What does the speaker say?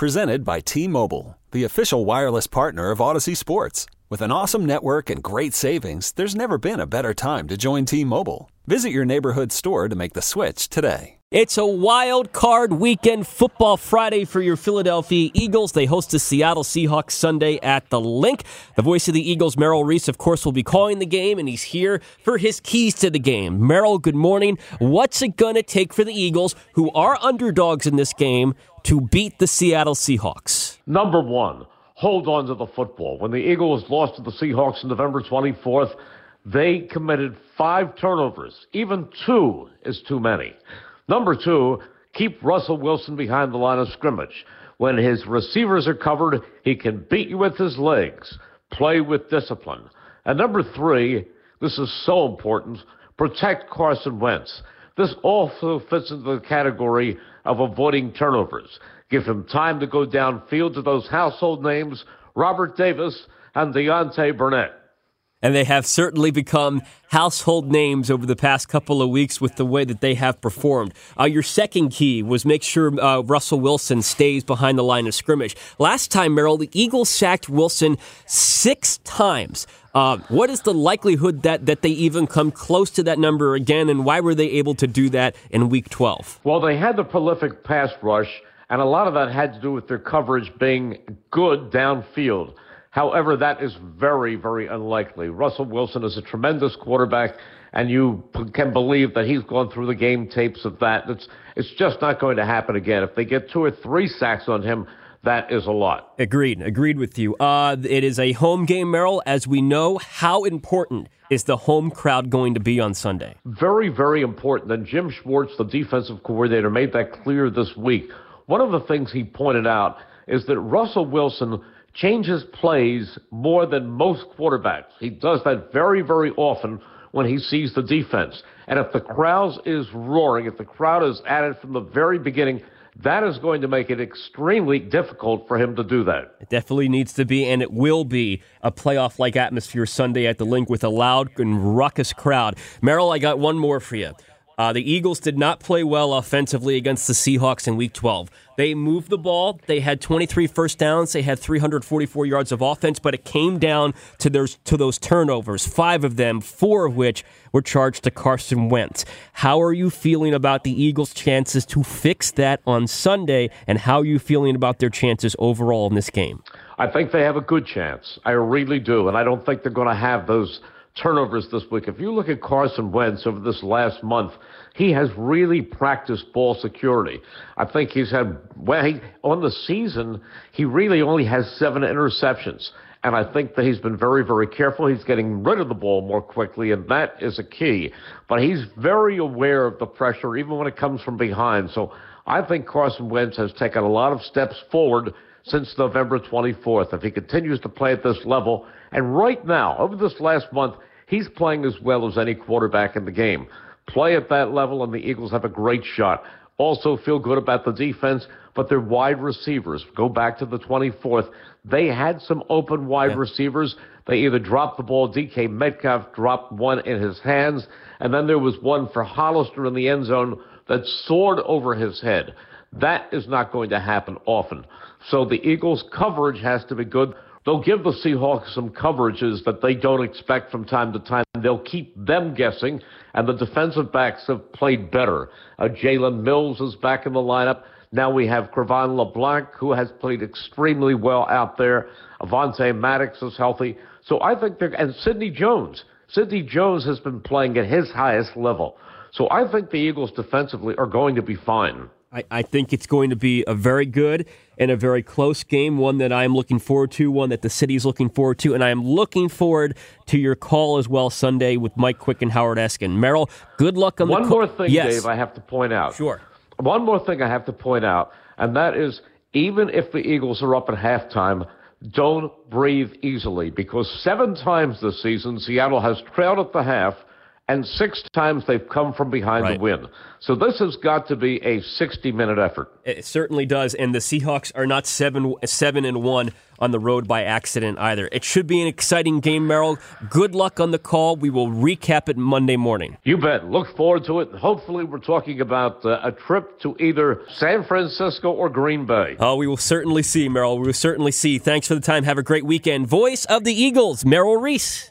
Presented by T Mobile, the official wireless partner of Audacy Sports. With an awesome network and great savings, there's never been a better time to join T Mobile. Visit your neighborhood store to make the switch today. It's a wild card weekend football Friday for your Philadelphia Eagles. They host the Seattle Seahawks Sunday at the Linc. The voice of the Eagles, Merrill Reese, of course, will be calling the game, and he's here for his keys to the game. Merrill, good morning. What's it going to take for the Eagles, who are underdogs in this game, to beat the Seattle Seahawks? Number one, hold on to the football. When the Eagles lost to the Seahawks on November 24th, they committed five turnovers. Even two is too many. Number two, keep Russell Wilson behind the line of scrimmage. When his receivers are covered, he can beat you with his legs. Play with discipline. And number three, this is so important, protect Carson Wentz. This also fits into the category of avoiding turnovers. Give him time to go downfield to those household names, Robert Davis and Deontay Burnett. And they have certainly become household names over the past couple of weeks with the way that they have performed. Uh, your second key was make sure uh, Russell Wilson stays behind the line of scrimmage. Last time, Merrill, the Eagles sacked Wilson six times. Uh, what is the likelihood that, that they even come close to that number again, and why were they able to do that in Week 12? Well, they had the prolific pass rush, and a lot of that had to do with their coverage being good downfield. However, that is very, very unlikely. Russell Wilson is a tremendous quarterback, and you can believe that he's gone through the game tapes of that. It's, it's just not going to happen again. If they get two or three sacks on him, that is a lot. Agreed. Agreed with you. Uh, it is a home game, Merrill. As we know, how important is the home crowd going to be on Sunday? Very, very important. And Jim Schwartz, the defensive coordinator, made that clear this week. One of the things he pointed out is that Russell Wilson – changes plays more than most quarterbacks. He does that very, very often when he sees the defense. And if the crowd is roaring, if the crowd is at it from the very beginning, that is going to make it extremely difficult for him to do that. It definitely needs to be, and it will be a playoff like atmosphere Sunday at the Linc with a loud and ruckus crowd. Merrill, I got one more for you. Uh, the Eagles did not play well offensively against the Seahawks in Week 12. They moved the ball. They had 23 first downs. They had 344 yards of offense, but it came down to to those turnovers. Five of them, four of which were charged to Carson Wentz. How are you feeling about the Eagles' chances to fix that on Sunday, and how are you feeling about their chances overall in this game? I think they have a good chance. I really do, and I don't think they're going to have those turnovers this week. If you look at Carson Wentz over this last month, he has really practiced ball security. I think he's had, well, he, on the season, he really only has seven interceptions. And I think that he's been very, very careful. He's getting rid of the ball more quickly, and that is a key. But he's very aware of the pressure, even when it comes from behind. So I think Carson Wentz has taken a lot of steps forward since November 24th. If he continues to play at this level, and right now, over this last month, he's playing as well as any quarterback in the game. Play at that level, and the Eagles have a great shot. Also, feel good about the defense, but their wide receivers go back to the 24th. They had some open wide yeah. receivers. They either dropped the ball, DK Metcalf dropped one in his hands, and then there was one for Hollister in the end zone that soared over his head. That is not going to happen often. So the Eagles' coverage has to be good. They'll give the Seahawks some coverages that they don't expect from time to time. They'll keep them guessing, and the defensive backs have played better. Uh, Jalen Mills is back in the lineup. Now we have Cre'Von LeBlanc, who has played extremely well out there. Avonte Maddox is healthy. So I think they're, and Sidney Jones. Sidney Jones has been playing at his highest level. So I think the Eagles defensively are going to be fine. I, I, think it's going to be a very good and a very close game, one that I'm looking forward to, one that the city's looking forward to, and I am looking forward to your call as well Sunday with Mike Quick and Howard Eskin. Merrill, good luck on one the One more thing, yes. Dave, I have to point out. Sure. One more thing I have to point out, and that is even if the Eagles are up at halftime, don't breathe easily because seven times this season Seattle has trailed at the half – and six times they've come from behind right. to win. So this has got to be a 60 minute effort. It certainly does. And the Seahawks are not seven seven and one on the road by accident either. It should be an exciting game, Merrill. Good luck on the call. We will recap it Monday morning. You bet. Look forward to it. Hopefully, we're talking about uh, a trip to either San Francisco or Green Bay. Oh, we will certainly see, Merrill. We will certainly see. Thanks for the time. Have a great weekend. Voice of the Eagles, Merrill Reese.